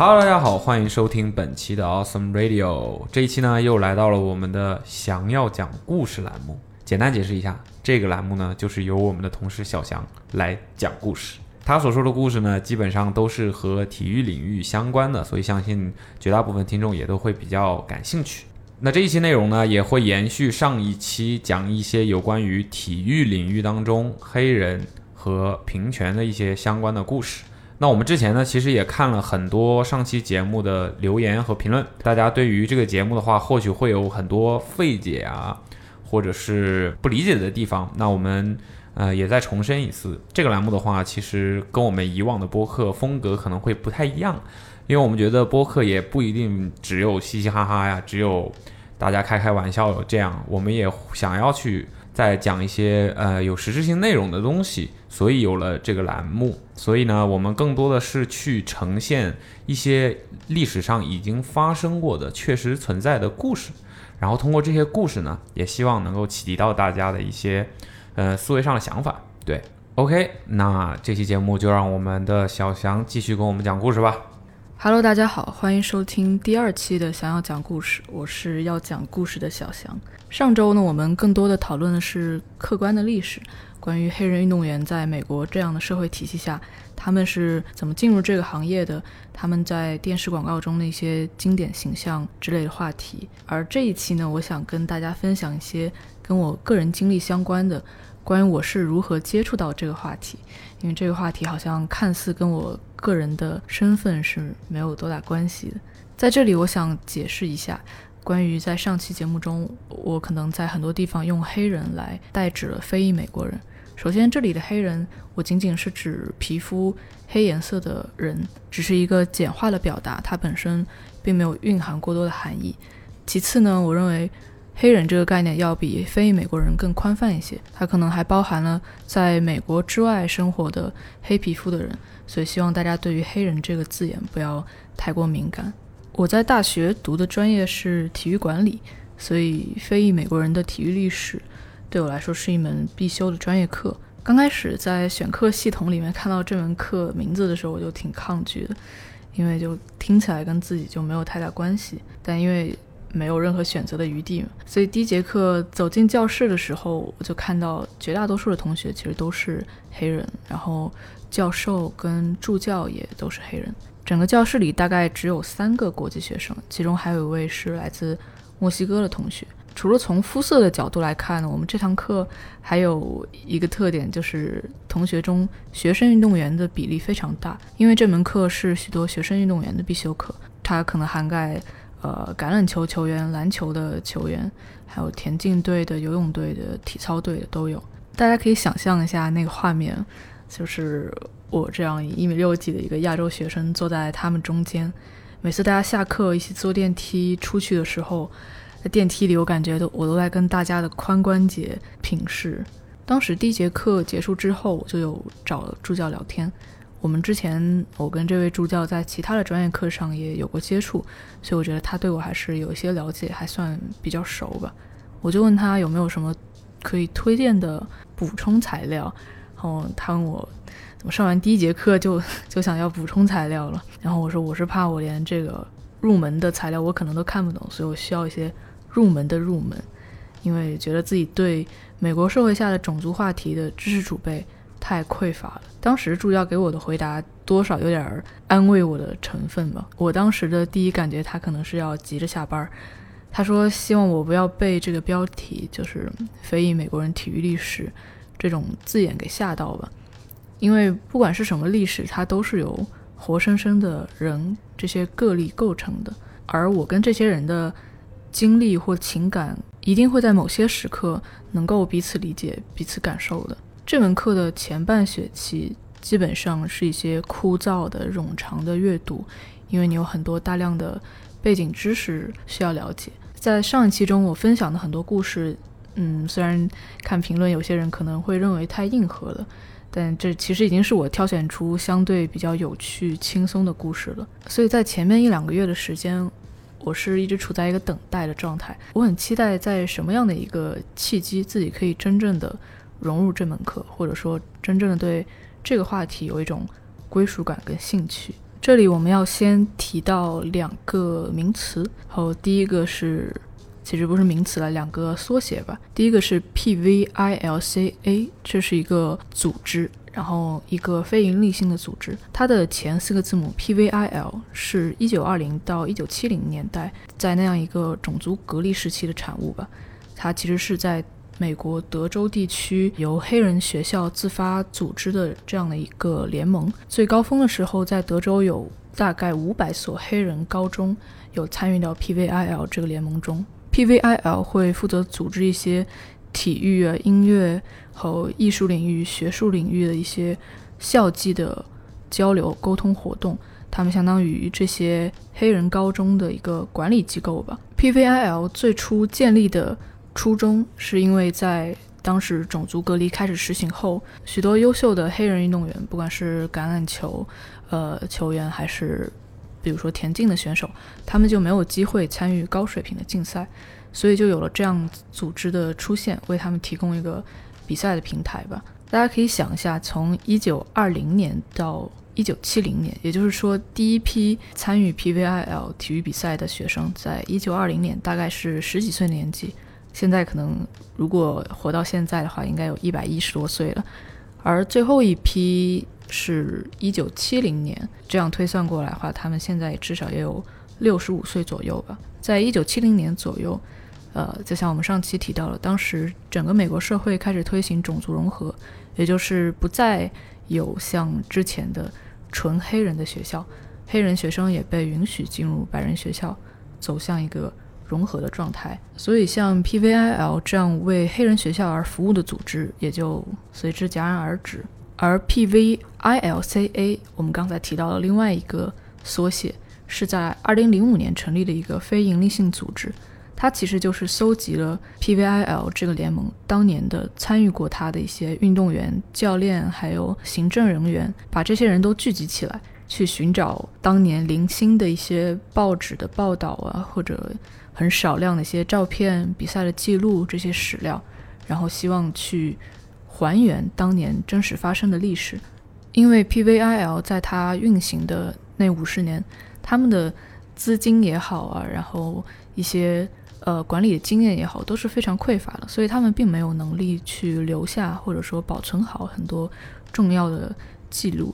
Hello，大家好，欢迎收听本期的 Awesome Radio。这一期呢，又来到了我们的想要讲故事栏目。简单解释一下，这个栏目呢，就是由我们的同事小翔来讲故事。他所说的故事呢，基本上都是和体育领域相关的，所以相信绝大部分听众也都会比较感兴趣。那这一期内容呢，也会延续上一期讲一些有关于体育领域当中黑人和平权的一些相关的故事。那我们之前呢，其实也看了很多上期节目的留言和评论，大家对于这个节目的话，或许会有很多费解啊，或者是不理解的地方。那我们呃也再重申一次，这个栏目的话，其实跟我们以往的播客风格可能会不太一样，因为我们觉得播客也不一定只有嘻嘻哈哈呀，只有大家开开玩笑这样，我们也想要去在讲一些呃有实质性内容的东西，所以有了这个栏目。所以呢，我们更多的是去呈现一些历史上已经发生过的、确实存在的故事，然后通过这些故事呢，也希望能够启迪到大家的一些呃思维上的想法。对，OK，那这期节目就让我们的小翔继续跟我们讲故事吧。Hello，大家好，欢迎收听第二期的想要讲故事，我是要讲故事的小翔。上周呢，我们更多的讨论的是客观的历史，关于黑人运动员在美国这样的社会体系下，他们是怎么进入这个行业的，他们在电视广告中的一些经典形象之类的话题。而这一期呢，我想跟大家分享一些跟我个人经历相关的，关于我是如何接触到这个话题。因为这个话题好像看似跟我个人的身份是没有多大关系的。在这里，我想解释一下，关于在上期节目中，我可能在很多地方用黑人来代指了非裔美国人。首先，这里的黑人，我仅仅是指皮肤黑颜色的人，只是一个简化的表达，它本身并没有蕴含过多的含义。其次呢，我认为。黑人这个概念要比非裔美国人更宽泛一些，它可能还包含了在美国之外生活的黑皮肤的人，所以希望大家对于黑人这个字眼不要太过敏感。我在大学读的专业是体育管理，所以非裔美国人的体育历史对我来说是一门必修的专业课。刚开始在选课系统里面看到这门课名字的时候，我就挺抗拒的，因为就听起来跟自己就没有太大关系，但因为没有任何选择的余地，所以第一节课走进教室的时候，我就看到绝大多数的同学其实都是黑人，然后教授跟助教也都是黑人。整个教室里大概只有三个国际学生，其中还有一位是来自墨西哥的同学。除了从肤色的角度来看呢，我们这堂课还有一个特点，就是同学中学生运动员的比例非常大，因为这门课是许多学生运动员的必修课，它可能涵盖。呃，橄榄球球员、篮球的球员，还有田径队的、游泳队的、体操队的都有。大家可以想象一下那个画面，就是我这样一米六几的一个亚洲学生坐在他们中间。每次大家下课一起坐电梯出去的时候，在电梯里我感觉都我都在跟大家的髋关节平视。当时第一节课结束之后，我就有找助教聊天。我们之前，我跟这位助教在其他的专业课上也有过接触，所以我觉得他对我还是有一些了解，还算比较熟吧。我就问他有没有什么可以推荐的补充材料，然后他问我怎么上完第一节课就就想要补充材料了。然后我说我是怕我连这个入门的材料我可能都看不懂，所以我需要一些入门的入门，因为觉得自己对美国社会下的种族话题的知识储备。太匮乏了。当时助教给我的回答多少有点安慰我的成分吧。我当时的第一感觉，他可能是要急着下班。他说希望我不要被这个标题，就是“非裔美国人体育历史”这种字眼给吓到吧。因为不管是什么历史，它都是由活生生的人这些个例构成的，而我跟这些人的经历或情感，一定会在某些时刻能够彼此理解、彼此感受的。这门课的前半学期基本上是一些枯燥的、冗长的阅读，因为你有很多大量的背景知识需要了解。在上一期中，我分享的很多故事，嗯，虽然看评论，有些人可能会认为太硬核了，但这其实已经是我挑选出相对比较有趣、轻松的故事了。所以在前面一两个月的时间，我是一直处在一个等待的状态。我很期待在什么样的一个契机，自己可以真正的。融入这门课，或者说真正的对这个话题有一种归属感跟兴趣。这里我们要先提到两个名词，然后第一个是，其实不是名词了，两个缩写吧。第一个是 PVILCA，这是一个组织，然后一个非营利性的组织。它的前四个字母 PVIL 是一九二零到一九七零年代在那样一个种族隔离时期的产物吧。它其实是在美国德州地区由黑人学校自发组织的这样的一个联盟。最高峰的时候，在德州有大概五百所黑人高中有参与到 PVIL 这个联盟中。PVIL 会负责组织一些体育啊、音乐和艺术领域、学术领域的一些校际的交流沟通活动。他们相当于这些黑人高中的一个管理机构吧。PVIL 最初建立的。初衷是因为在当时种族隔离开始实行后，许多优秀的黑人运动员，不管是橄榄球，呃球员，还是比如说田径的选手，他们就没有机会参与高水平的竞赛，所以就有了这样组织的出现，为他们提供一个比赛的平台吧。大家可以想一下，从一九二零年到一九七零年，也就是说，第一批参与 PVIL 体育比赛的学生，在一九二零年大概是十几岁年纪。现在可能，如果活到现在的话，应该有一百一十多岁了。而最后一批是一九七零年，这样推算过来的话，他们现在至少也有六十五岁左右吧。在一九七零年左右，呃，就像我们上期提到了，当时整个美国社会开始推行种族融合，也就是不再有像之前的纯黑人的学校，黑人学生也被允许进入白人学校，走向一个。融合的状态，所以像 PVIL 这样为黑人学校而服务的组织也就随之戛然而止。而 PVILCA，我们刚才提到的另外一个缩写，是在2005年成立的一个非营利性组织，它其实就是搜集了 PVIL 这个联盟当年的参与过它的一些运动员、教练还有行政人员，把这些人都聚集起来，去寻找当年零星的一些报纸的报道啊，或者。很少量的一些照片、比赛的记录这些史料，然后希望去还原当年真实发生的历史。因为 PVIL 在它运行的那五十年，他们的资金也好啊，然后一些呃管理的经验也好，都是非常匮乏的，所以他们并没有能力去留下或者说保存好很多重要的记录。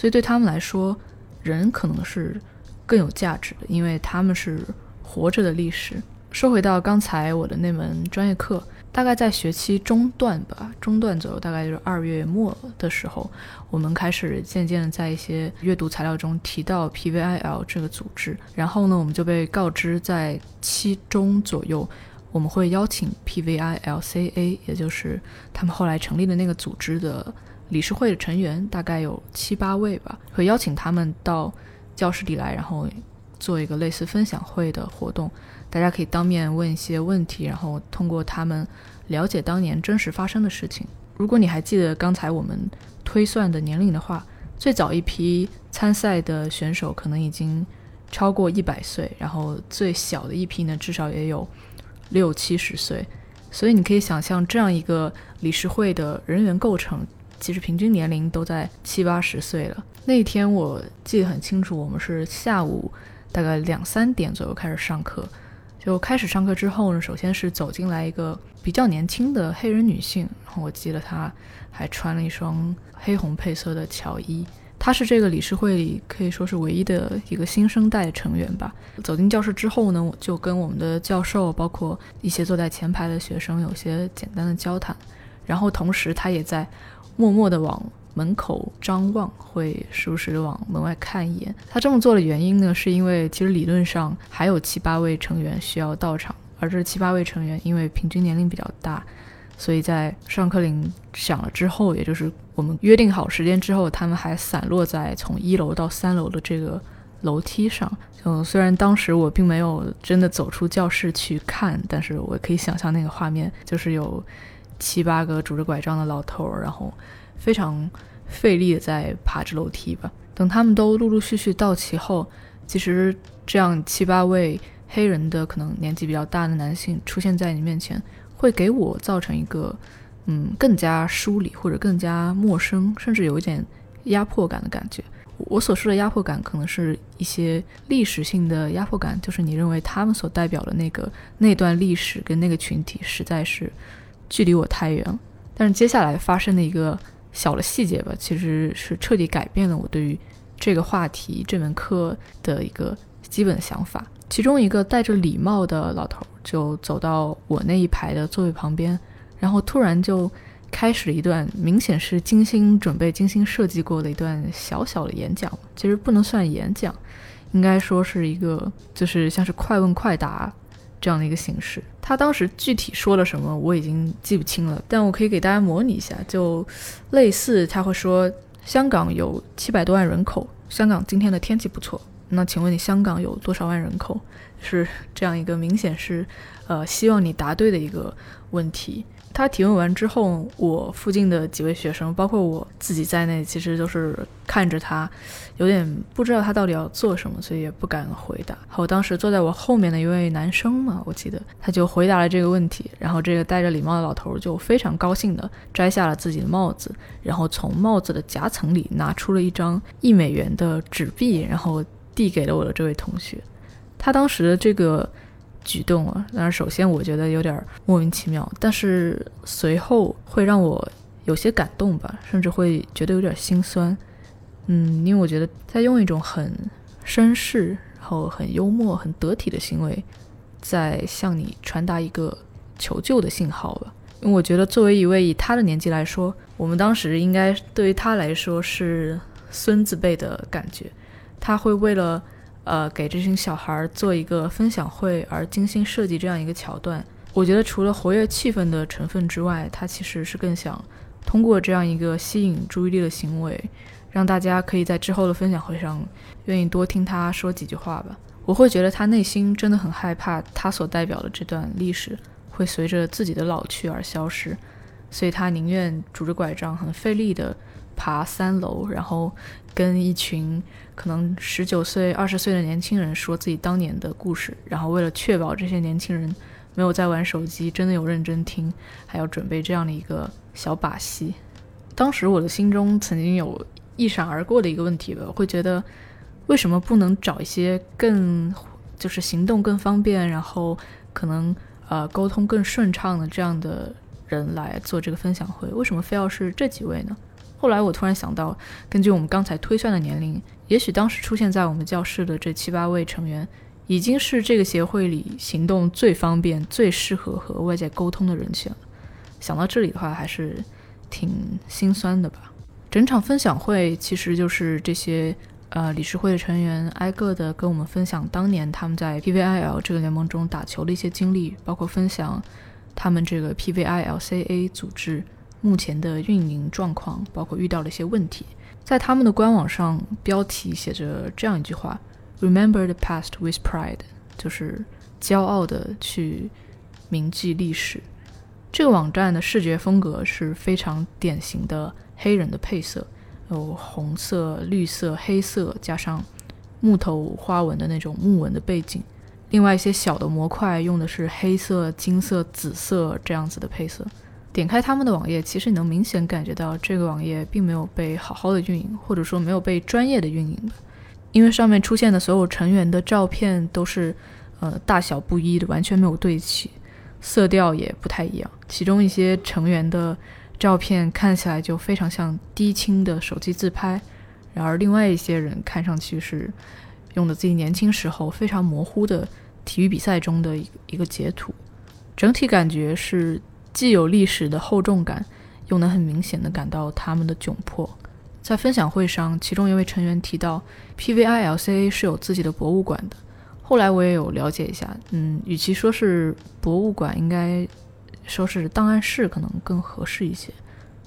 所以对他们来说，人可能是更有价值的，因为他们是。活着的历史。说回到刚才我的那门专业课，大概在学期中段吧，中段左右，大概就是二月末的时候，我们开始渐渐的在一些阅读材料中提到 PVIL 这个组织。然后呢，我们就被告知在期中左右，我们会邀请 PVILCA，也就是他们后来成立的那个组织的理事会的成员，大概有七八位吧，会邀请他们到教室里来，然后。做一个类似分享会的活动，大家可以当面问一些问题，然后通过他们了解当年真实发生的事情。如果你还记得刚才我们推算的年龄的话，最早一批参赛的选手可能已经超过一百岁，然后最小的一批呢，至少也有六七十岁。所以你可以想象，这样一个理事会的人员构成，其实平均年龄都在七八十岁了。那天我记得很清楚，我们是下午。大概两三点左右开始上课，就开始上课之后呢，首先是走进来一个比较年轻的黑人女性，然后我记得她还穿了一双黑红配色的乔衣，她是这个理事会里可以说是唯一的一个新生代成员吧。走进教室之后呢，我就跟我们的教授，包括一些坐在前排的学生有些简单的交谈，然后同时她也在默默地往。门口张望，会时不时的往门外看一眼。他这么做的原因呢，是因为其实理论上还有七八位成员需要到场，而这七八位成员因为平均年龄比较大，所以在上课铃响了之后，也就是我们约定好时间之后，他们还散落在从一楼到三楼的这个楼梯上。嗯虽然当时我并没有真的走出教室去看，但是我可以想象那个画面，就是有七八个拄着拐杖的老头，然后。非常费力的在爬着楼梯吧。等他们都陆陆续续到齐后，其实这样七八位黑人的可能年纪比较大的男性出现在你面前，会给我造成一个嗯更加疏离或者更加陌生，甚至有一点压迫感的感觉。我所说的压迫感，可能是一些历史性的压迫感，就是你认为他们所代表的那个那段历史跟那个群体实在是距离我太远了。但是接下来发生的一个小的细节吧，其实是彻底改变了我对于这个话题这门课的一个基本想法。其中一个戴着礼帽的老头就走到我那一排的座位旁边，然后突然就。开始了一段明显是精心准备、精心设计过的一段小小的演讲，其实不能算演讲，应该说是一个就是像是快问快答这样的一个形式。他当时具体说了什么我已经记不清了，但我可以给大家模拟一下，就类似他会说：香港有七百多万人口，香港今天的天气不错。那请问你香港有多少万人口？是这样一个明显是呃希望你答对的一个问题。他提问完之后，我附近的几位学生，包括我自己在内，其实都是看着他，有点不知道他到底要做什么，所以也不敢回答。好，当时坐在我后面的一位男生嘛，我记得他就回答了这个问题，然后这个戴着礼帽的老头就非常高兴地摘下了自己的帽子，然后从帽子的夹层里拿出了一张一美元的纸币，然后递给了我的这位同学。他当时的这个。举动啊，当然，首先我觉得有点莫名其妙，但是随后会让我有些感动吧，甚至会觉得有点心酸。嗯，因为我觉得在用一种很绅士、然后很幽默、很得体的行为，在向你传达一个求救的信号吧。因为我觉得作为一位以他的年纪来说，我们当时应该对于他来说是孙子辈的感觉，他会为了。呃，给这群小孩做一个分享会，而精心设计这样一个桥段，我觉得除了活跃气氛的成分之外，他其实是更想通过这样一个吸引注意力的行为，让大家可以在之后的分享会上愿意多听他说几句话吧。我会觉得他内心真的很害怕，他所代表的这段历史会随着自己的老去而消失，所以他宁愿拄着拐杖，很费力的。爬三楼，然后跟一群可能十九岁、二十岁的年轻人说自己当年的故事，然后为了确保这些年轻人没有在玩手机，真的有认真听，还要准备这样的一个小把戏。当时我的心中曾经有一闪而过的一个问题吧，我会觉得为什么不能找一些更就是行动更方便，然后可能呃沟通更顺畅的这样的人来做这个分享会？为什么非要是这几位呢？后来我突然想到，根据我们刚才推算的年龄，也许当时出现在我们教室的这七八位成员，已经是这个协会里行动最方便、最适合和外界沟通的人群了。想到这里的话，还是挺心酸的吧。整场分享会其实就是这些呃理事会的成员挨个的跟我们分享当年他们在 PVIL 这个联盟中打球的一些经历，包括分享他们这个 PVILCA 组织。目前的运营状况，包括遇到了一些问题，在他们的官网上标题写着这样一句话：“Remember the past with pride”，就是骄傲的去铭记历史。这个网站的视觉风格是非常典型的黑人的配色，有红色、绿色、黑色，加上木头花纹的那种木纹的背景。另外一些小的模块用的是黑色、金色、紫色这样子的配色。点开他们的网页，其实你能明显感觉到这个网页并没有被好好的运营，或者说没有被专业的运营的，因为上面出现的所有成员的照片都是，呃，大小不一的，完全没有对齐，色调也不太一样。其中一些成员的照片看起来就非常像低清的手机自拍，然而另外一些人看上去是用的自己年轻时候非常模糊的体育比赛中的一一个截图，整体感觉是。既有历史的厚重感，又能很明显的感到他们的窘迫。在分享会上，其中一位成员提到，PVILCA 是有自己的博物馆的。后来我也有了解一下，嗯，与其说是博物馆，应该说是档案室可能更合适一些。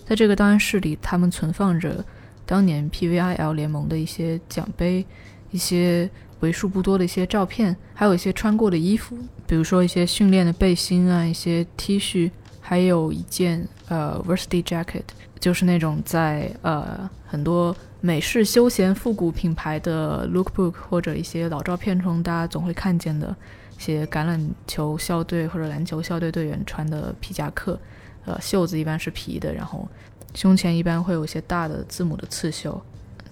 在这个档案室里，他们存放着当年 PVIL 联盟的一些奖杯，一些为数不多的一些照片，还有一些穿过的衣服，比如说一些训练的背心啊，一些 T 恤。还有一件呃 v e r s i t y jacket，就是那种在呃很多美式休闲复古品牌的 lookbook 或者一些老照片中，大家总会看见的一些橄榄球校队或者篮球校队队员穿的皮夹克，呃，袖子一般是皮的，然后胸前一般会有一些大的字母的刺绣。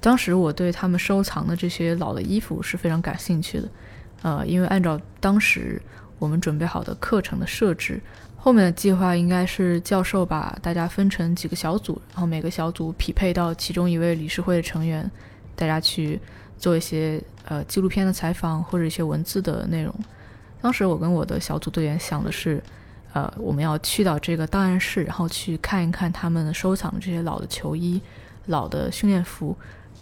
当时我对他们收藏的这些老的衣服是非常感兴趣的，呃，因为按照当时我们准备好的课程的设置，后面的计划应该是教授把大家分成几个小组，然后每个小组匹配到其中一位理事会的成员，大家去做一些呃纪录片的采访或者一些文字的内容。当时我跟我的小组队员想的是，呃，我们要去到这个档案室，然后去看一看他们收藏的这些老的球衣、老的训练服。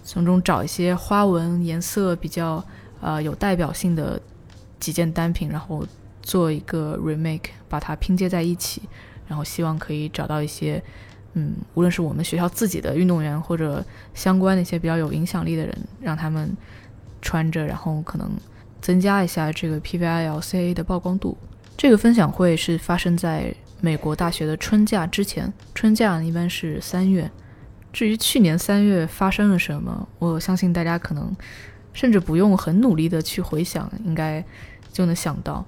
从中找一些花纹、颜色比较呃有代表性的几件单品，然后做一个 remake，把它拼接在一起，然后希望可以找到一些嗯，无论是我们学校自己的运动员或者相关的一些比较有影响力的人，让他们穿着，然后可能增加一下这个 PVILCA 的曝光度。这个分享会是发生在美国大学的春假之前，春假一般是三月。至于去年三月发生了什么，我相信大家可能甚至不用很努力的去回想，应该就能想到，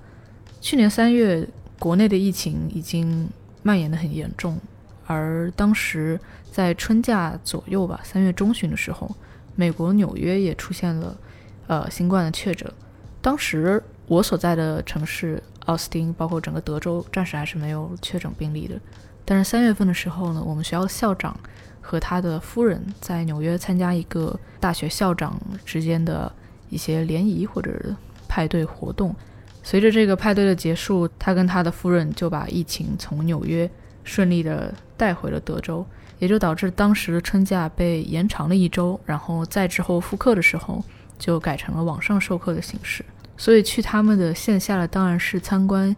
去年三月国内的疫情已经蔓延的很严重，而当时在春假左右吧，三月中旬的时候，美国纽约也出现了呃新冠的确诊，当时我所在的城市奥斯汀，包括整个德州，暂时还是没有确诊病例的，但是三月份的时候呢，我们学校的校长。和他的夫人在纽约参加一个大学校长之间的一些联谊或者派对活动。随着这个派对的结束，他跟他的夫人就把疫情从纽约顺利的带回了德州，也就导致当时的春假被延长了一周。然后在之后复课的时候，就改成了网上授课的形式。所以去他们的线下的档案室参观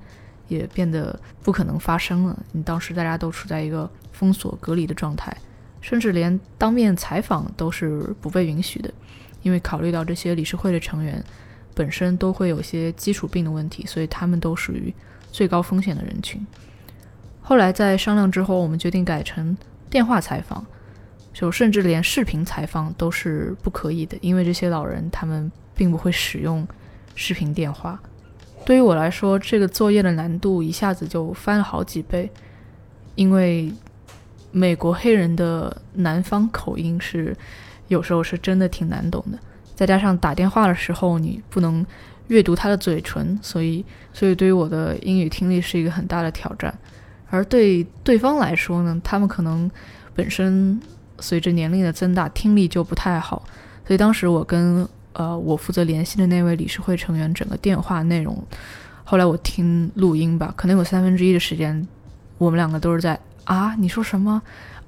也变得不可能发生了。你当时大家都处在一个封锁隔离的状态。甚至连当面采访都是不被允许的，因为考虑到这些理事会的成员本身都会有些基础病的问题，所以他们都属于最高风险的人群。后来在商量之后，我们决定改成电话采访，就甚至连视频采访都是不可以的，因为这些老人他们并不会使用视频电话。对于我来说，这个作业的难度一下子就翻了好几倍，因为。美国黑人的南方口音是，有时候是真的挺难懂的。再加上打电话的时候，你不能阅读他的嘴唇，所以，所以对于我的英语听力是一个很大的挑战。而对对方来说呢，他们可能本身随着年龄的增大，听力就不太好。所以当时我跟呃我负责联系的那位理事会成员，整个电话内容，后来我听录音吧，可能有三分之一的时间，我们两个都是在。啊，你说什么？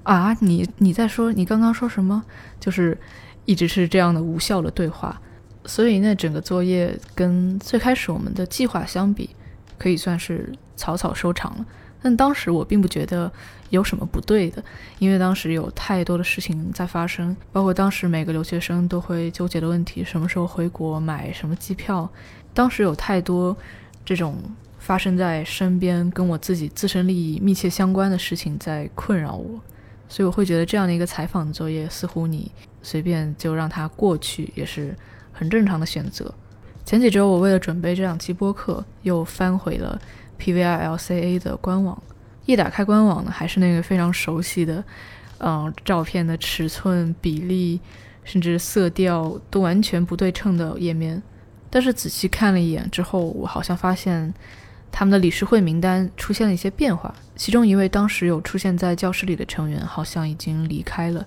啊，你你在说你刚刚说什么？就是一直是这样的无效的对话，所以那整个作业跟最开始我们的计划相比，可以算是草草收场了。但当时我并不觉得有什么不对的，因为当时有太多的事情在发生，包括当时每个留学生都会纠结的问题：什么时候回国，买什么机票。当时有太多这种。发生在身边跟我自己自身利益密切相关的事情在困扰我，所以我会觉得这样的一个采访作业，似乎你随便就让它过去也是很正常的选择。前几周我为了准备这两期播客，又翻回了 PVILCA 的官网，一打开官网呢，还是那个非常熟悉的，嗯，照片的尺寸、比例，甚至色调都完全不对称的页面。但是仔细看了一眼之后，我好像发现。他们的理事会名单出现了一些变化，其中一位当时有出现在教室里的成员好像已经离开了。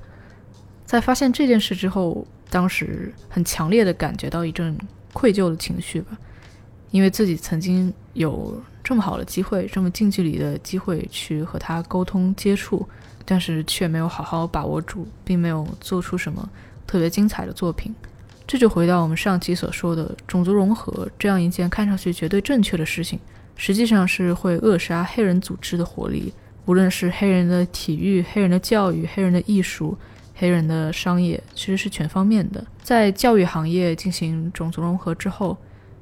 在发现这件事之后，当时很强烈的感觉到一阵愧疚的情绪吧，因为自己曾经有这么好的机会，这么近距离的机会去和他沟通接触，但是却没有好好把握住，并没有做出什么特别精彩的作品。这就回到我们上期所说的种族融合这样一件看上去绝对正确的事情。实际上是会扼杀黑人组织的活力，无论是黑人的体育、黑人的教育、黑人的艺术、黑人的商业，其实是全方面的。在教育行业进行种族融合之后，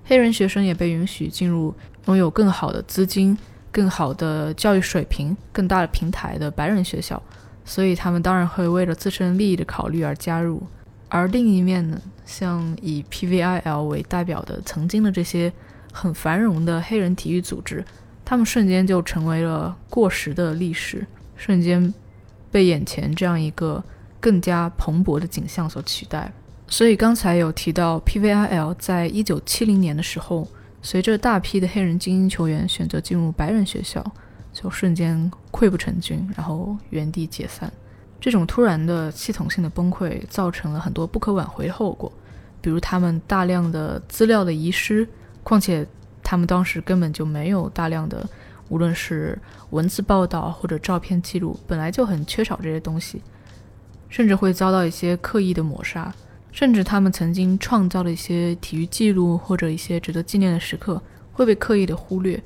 黑人学生也被允许进入拥有更好的资金、更好的教育水平、更大的平台的白人学校，所以他们当然会为了自身利益的考虑而加入。而另一面呢，像以 PVIL 为代表的曾经的这些。很繁荣的黑人体育组织，他们瞬间就成为了过时的历史，瞬间被眼前这样一个更加蓬勃的景象所取代。所以刚才有提到，PVIL 在一九七零年的时候，随着大批的黑人精英球员选择进入白人学校，就瞬间溃不成军，然后原地解散。这种突然的系统性的崩溃，造成了很多不可挽回的后果，比如他们大量的资料的遗失，况且他们当时根本就没有大量的，无论是文字报道或者照片记录，本来就很缺少这些东西，甚至会遭到一些刻意的抹杀。甚至他们曾经创造的一些体育记录或者一些值得纪念的时刻会被刻意的忽略，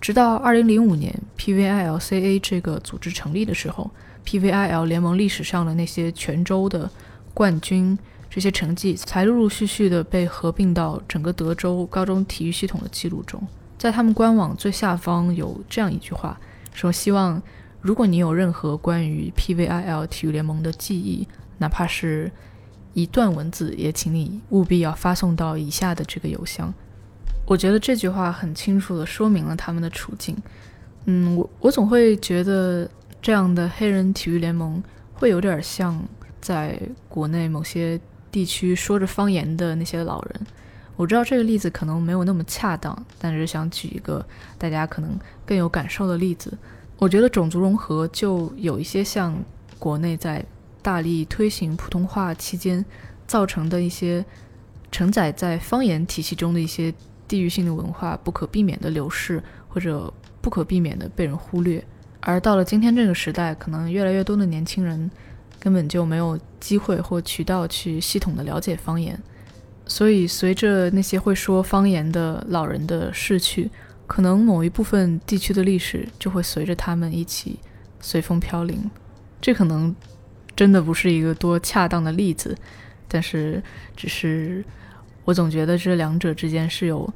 直到二零零五年 PVILCA 这个组织成立的时候，PVIL 联盟历史上的那些全州的冠军这些成绩才陆陆续续的被合并到整个德州高中体育系统的记录中。在他们官网最下方有这样一句话，说希望如果你有任何关于 PVIL 体育联盟的记忆，哪怕是。一段文字也请你务必要发送到以下的这个邮箱。我觉得这句话很清楚地说明了他们的处境。嗯，我我总会觉得这样的黑人体育联盟会有点像在国内某些地区说着方言的那些老人。我知道这个例子可能没有那么恰当，但是想举一个大家可能更有感受的例子。我觉得种族融合就有一些像国内在。大力推行普通话期间造成的一些承载在方言体系中的一些地域性的文化不可避免的流逝，或者不可避免的被人忽略。而到了今天这个时代，可能越来越多的年轻人根本就没有机会或渠道去系统的了解方言。所以，随着那些会说方言的老人的逝去，可能某一部分地区的历史就会随着他们一起随风飘零。这可能。真的不是一个多恰当的例子，但是只是我总觉得这两者之间是有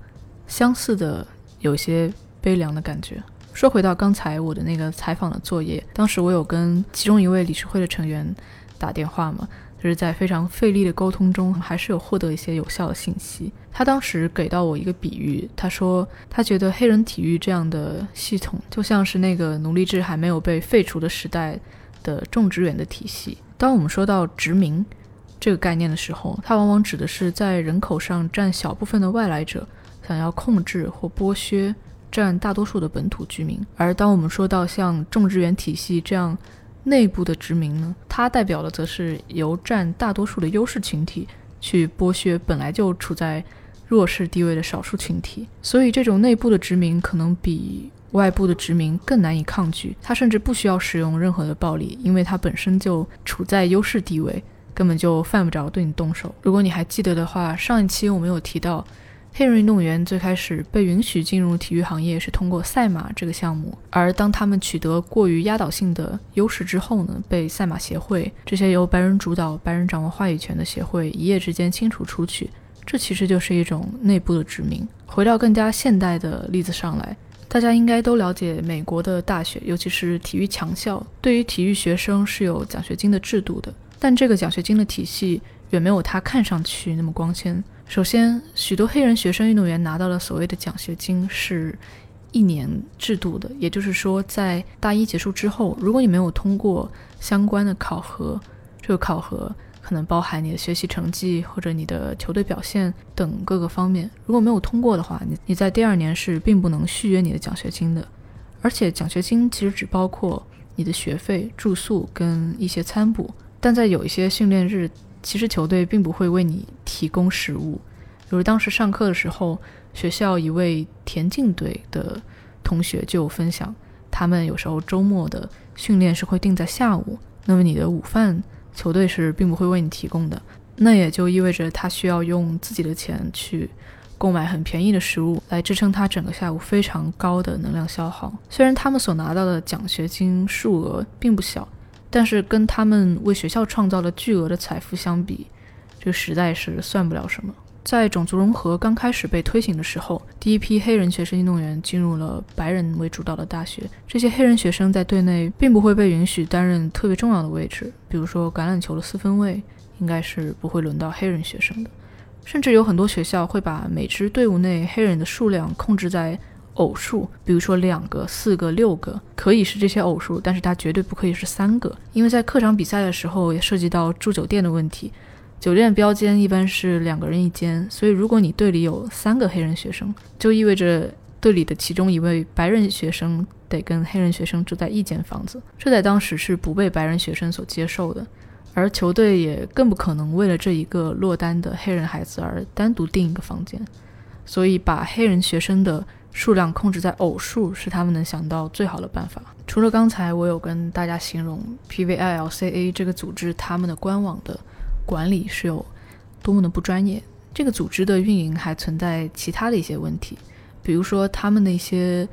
相似的，有些悲凉的感觉。说回到刚才我的那个采访的作业，当时我有跟其中一位理事会的成员打电话嘛，就是在非常费力的沟通中，还是有获得一些有效的信息。他当时给到我一个比喻，他说他觉得黑人体育这样的系统，就像是那个奴隶制还没有被废除的时代。的种植园的体系。当我们说到殖民这个概念的时候，它往往指的是在人口上占小部分的外来者想要控制或剥削占大多数的本土居民。而当我们说到像种植园体系这样内部的殖民呢，它代表的则是由占大多数的优势群体去剥削本来就处在弱势地位的少数群体。所以，这种内部的殖民可能比。外部的殖民更难以抗拒，他甚至不需要使用任何的暴力，因为他本身就处在优势地位，根本就犯不着对你动手。如果你还记得的话，上一期我们有提到，黑人运动员最开始被允许进入体育行业是通过赛马这个项目，而当他们取得过于压倒性的优势之后呢，被赛马协会这些由白人主导、白人掌握话语权的协会一夜之间清除出去，这其实就是一种内部的殖民。回到更加现代的例子上来。大家应该都了解，美国的大学，尤其是体育强校，对于体育学生是有奖学金的制度的。但这个奖学金的体系远没有它看上去那么光鲜。首先，许多黑人学生运动员拿到了所谓的奖学金是一年制度的，也就是说，在大一结束之后，如果你没有通过相关的考核，这个考核。可能包含你的学习成绩或者你的球队表现等各个方面。如果没有通过的话，你你在第二年是并不能续约你的奖学金的。而且奖学金其实只包括你的学费、住宿跟一些餐补。但在有一些训练日，其实球队并不会为你提供食物。比如当时上课的时候，学校一位田径队的同学就分享，他们有时候周末的训练是会定在下午，那么你的午饭。球队是并不会为你提供的，那也就意味着他需要用自己的钱去购买很便宜的食物来支撑他整个下午非常高的能量消耗。虽然他们所拿到的奖学金数额并不小，但是跟他们为学校创造了巨额的财富相比，这实在是算不了什么。在种族融合刚开始被推行的时候，第一批黑人学生运动员进入了白人为主导的大学。这些黑人学生在队内并不会被允许担任特别重要的位置，比如说橄榄球的四分卫，应该是不会轮到黑人学生的。甚至有很多学校会把每支队伍内黑人的数量控制在偶数，比如说两个、四个、六个，可以是这些偶数，但是它绝对不可以是三个，因为在客场比赛的时候也涉及到住酒店的问题，酒店标间一般是两个人一间，所以如果你队里有三个黑人学生，就意味着队里的其中一位白人学生得跟黑人学生住在一间房子，这在当时是不被白人学生所接受的。而球队也更不可能为了这一个落单的黑人孩子而单独订一个房间，所以把黑人学生的数量控制在偶数是他们能想到最好的办法。除了刚才我有跟大家形容 PVILCA 这个组织他们的官网的管理是有多么的不专业，这个组织的运营还存在其他的一些问题，比如说他们的一些。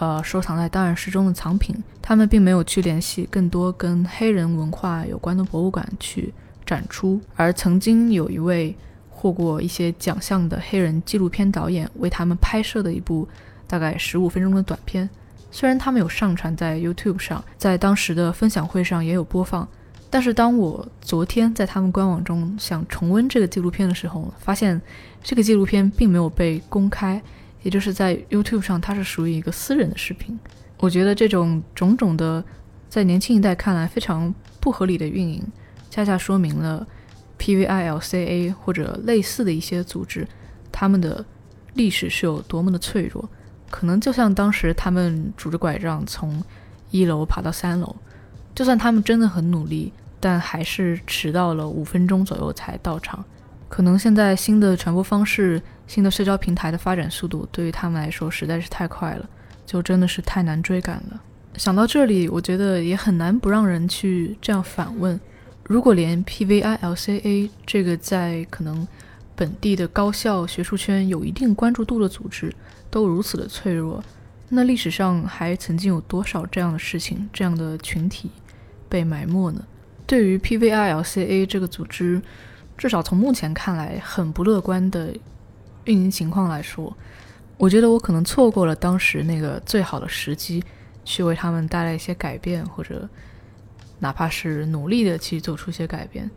呃，收藏在档案室中的藏品，他们并没有去联系更多跟黑人文化有关的博物馆去展出。而曾经有一位获过一些奖项的黑人纪录片导演为他们拍摄的一部大概十五分钟的短片，虽然他们有上传在 YouTube 上，在当时的分享会上也有播放，但是当我昨天在他们官网中想重温这个纪录片的时候，发现这个纪录片并没有被公开。也就是在 YouTube 上，它是属于一个私人的视频。我觉得这种种种的，在年轻一代看来非常不合理的运营，恰恰说明了 PVILCA 或者类似的一些组织，他们的历史是有多么的脆弱。可能就像当时他们拄着拐杖从一楼爬到三楼，就算他们真的很努力，但还是迟到了五分钟左右才到场。可能现在新的传播方式。新的社交平台的发展速度对于他们来说实在是太快了，就真的是太难追赶了。想到这里，我觉得也很难不让人去这样反问：如果连 PVILCA 这个在可能本地的高校学术圈有一定关注度的组织都如此的脆弱，那历史上还曾经有多少这样的事情、这样的群体被埋没呢？对于 PVILCA 这个组织，至少从目前看来，很不乐观的。运营情况来说，我觉得我可能错过了当时那个最好的时机，去为他们带来一些改变，或者哪怕是努力的去做出些改变。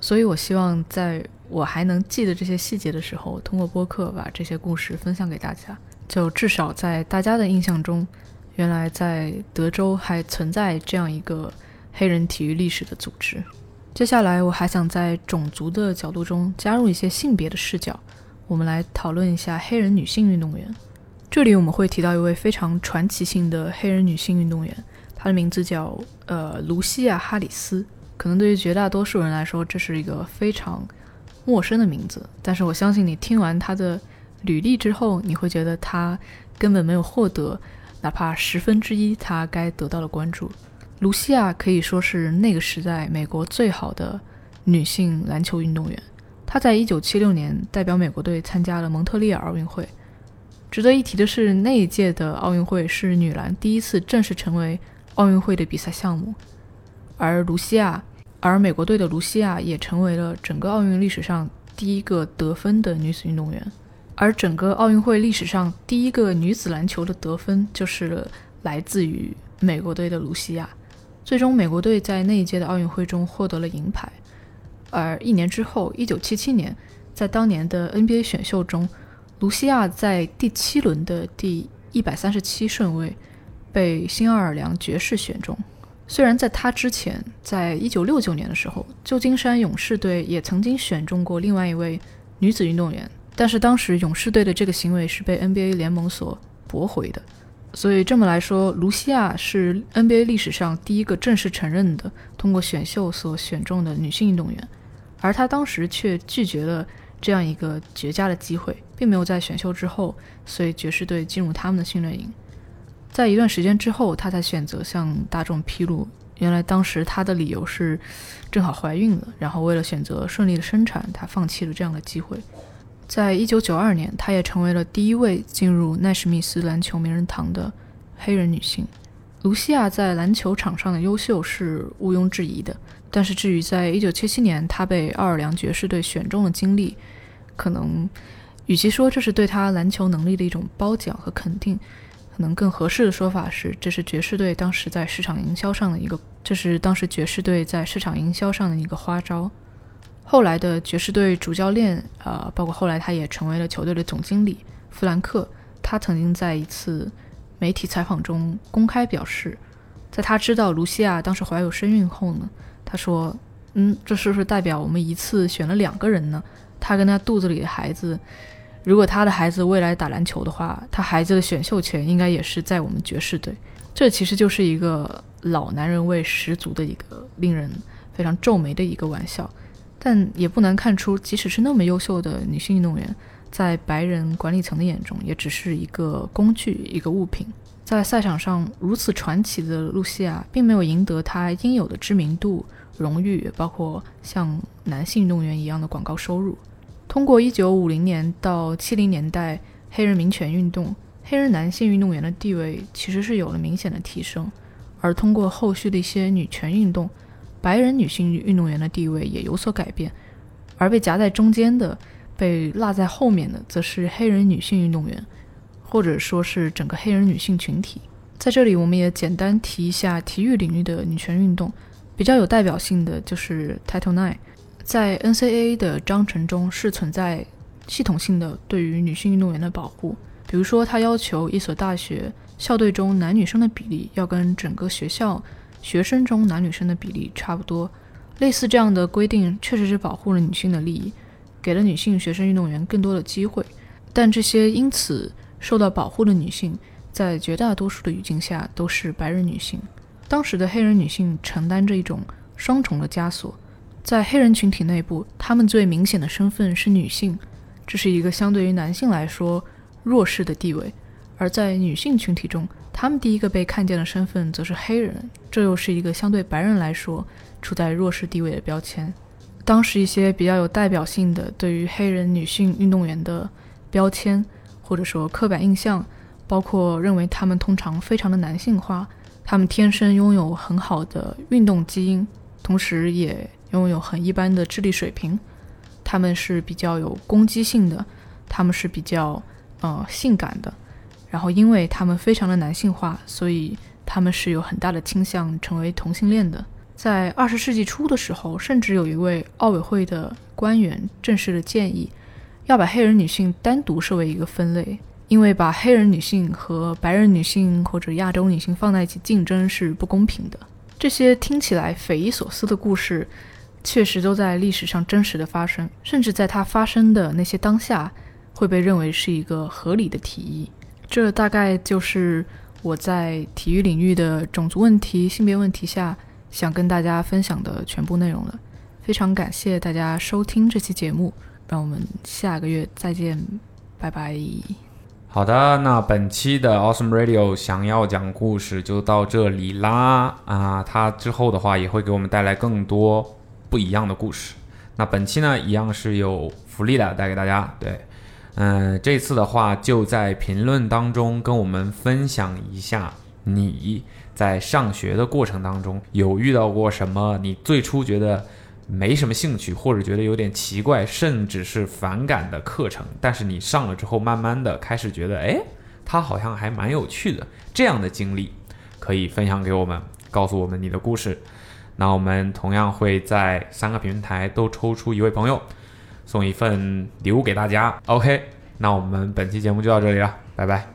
所以，我希望在我还能记得这些细节的时候，通过播客把这些故事分享给大家。就至少在大家的印象中，原来在德州还存在这样一个黑人体育历史的组织。接下来，我还想在种族的角度中加入一些性别的视角。我们来讨论一下黑人女性运动员。这里我们会提到一位非常传奇性的黑人女性运动员，她的名字叫呃卢西亚·哈里斯。可能对于绝大多数人来说，这是一个非常陌生的名字。但是我相信你听完她的履历之后，你会觉得她根本没有获得哪怕十分之一她该得到的关注。卢西亚可以说是那个时代美国最好的女性篮球运动员。她在一九七六年代表美国队参加了蒙特利尔奥运会。值得一提的是，那一届的奥运会是女篮第一次正式成为奥运会的比赛项目，而卢西亚，而美国队的卢西亚也成为了整个奥运历史上第一个得分的女子运动员。而整个奥运会历史上第一个女子篮球的得分，就是来自于美国队的卢西亚。最终，美国队在那一届的奥运会中获得了银牌。而一年之后，一九七七年，在当年的 NBA 选秀中，卢西亚在第七轮的第一百三十七顺位被新奥尔良爵士选中。虽然在他之前，在一九六九年的时候，旧金山勇士队也曾经选中过另外一位女子运动员，但是当时勇士队的这个行为是被 NBA 联盟所驳回的。所以这么来说，卢西亚是 NBA 历史上第一个正式承认的通过选秀所选中的女性运动员。而她当时却拒绝了这样一个绝佳的机会，并没有在选秀之后随爵士队进入他们的训练营。在一段时间之后，他才选择向大众披露，原来当时他的理由是正好怀孕了，然后为了选择顺利的生产，他放弃了这样的机会。在一九九二年，他也成为了第一位进入奈史密斯篮球名人堂的黑人女性。卢西亚在篮球场上的优秀是毋庸置疑的。但是，至于在一九七七年她被奥尔良爵士队选中的经历，可能与其说这是对她篮球能力的一种褒奖和肯定，可能更合适的说法是，这是爵士队当时在市场营销上的一个，这是当时爵士队在市场营销上的一个花招。后来的爵士队主教练，呃，包括后来他也成为了球队的总经理，弗兰克，他曾经在一次媒体采访中公开表示，在他知道卢西亚当时怀有身孕后呢，他说：“嗯，这是不是代表我们一次选了两个人呢？他跟他肚子里的孩子，如果他的孩子未来打篮球的话，他孩子的选秀权应该也是在我们爵士队。这其实就是一个老男人味十足的一个令人非常皱眉的一个玩笑。但也不难看出，即使是那么优秀的女性运动员。”在白人管理层的眼中，也只是一个工具，一个物品。在赛场上如此传奇的露西亚，并没有赢得她应有的知名度、荣誉，包括像男性运动员一样的广告收入。通过1950年到70年代黑人民权运动，黑人男性运动员的地位其实是有了明显的提升。而通过后续的一些女权运动，白人女性运动员的地位也有所改变。而被夹在中间的。被落在后面的，则是黑人女性运动员，或者说是整个黑人女性群体。在这里，我们也简单提一下体育领域的女权运动，比较有代表性的就是 Title Nine。在 NCAA 的章程中是存在系统性的对于女性运动员的保护，比如说，他要求一所大学校队中男女生的比例要跟整个学校学生中男女生的比例差不多。类似这样的规定，确实是保护了女性的利益。给了女性学生运动员更多的机会，但这些因此受到保护的女性，在绝大多数的语境下都是白人女性。当时的黑人女性承担着一种双重的枷锁，在黑人群体内部，他们最明显的身份是女性，这是一个相对于男性来说弱势的地位；而在女性群体中，她们第一个被看见的身份则是黑人，这又是一个相对白人来说处在弱势地位的标签。当时一些比较有代表性的对于黑人女性运动员的标签，或者说刻板印象，包括认为她们通常非常的男性化，她们天生拥有很好的运动基因，同时也拥有很一般的智力水平，她们是比较有攻击性的，她们是比较呃性感的，然后因为她们非常的男性化，所以她们是有很大的倾向成为同性恋的。在二十世纪初的时候，甚至有一位奥委会的官员正式的建议，要把黑人女性单独设为一个分类，因为把黑人女性和白人女性或者亚洲女性放在一起竞争是不公平的。这些听起来匪夷所思的故事，确实都在历史上真实的发生，甚至在它发生的那些当下，会被认为是一个合理的提议。这大概就是我在体育领域的种族问题、性别问题下。想跟大家分享的全部内容了，非常感谢大家收听这期节目，让我们下个月再见，拜拜。好的，那本期的 Awesome Radio 想要讲故事就到这里啦啊，他之后的话也会给我们带来更多不一样的故事。那本期呢，一样是有福利的带给大家，对，嗯，这次的话就在评论当中跟我们分享一下你。在上学的过程当中，有遇到过什么？你最初觉得没什么兴趣，或者觉得有点奇怪，甚至是反感的课程，但是你上了之后，慢慢的开始觉得，哎，它好像还蛮有趣的。这样的经历可以分享给我们，告诉我们你的故事。那我们同样会在三个平台都抽出一位朋友，送一份礼物给大家。OK，那我们本期节目就到这里了，拜拜。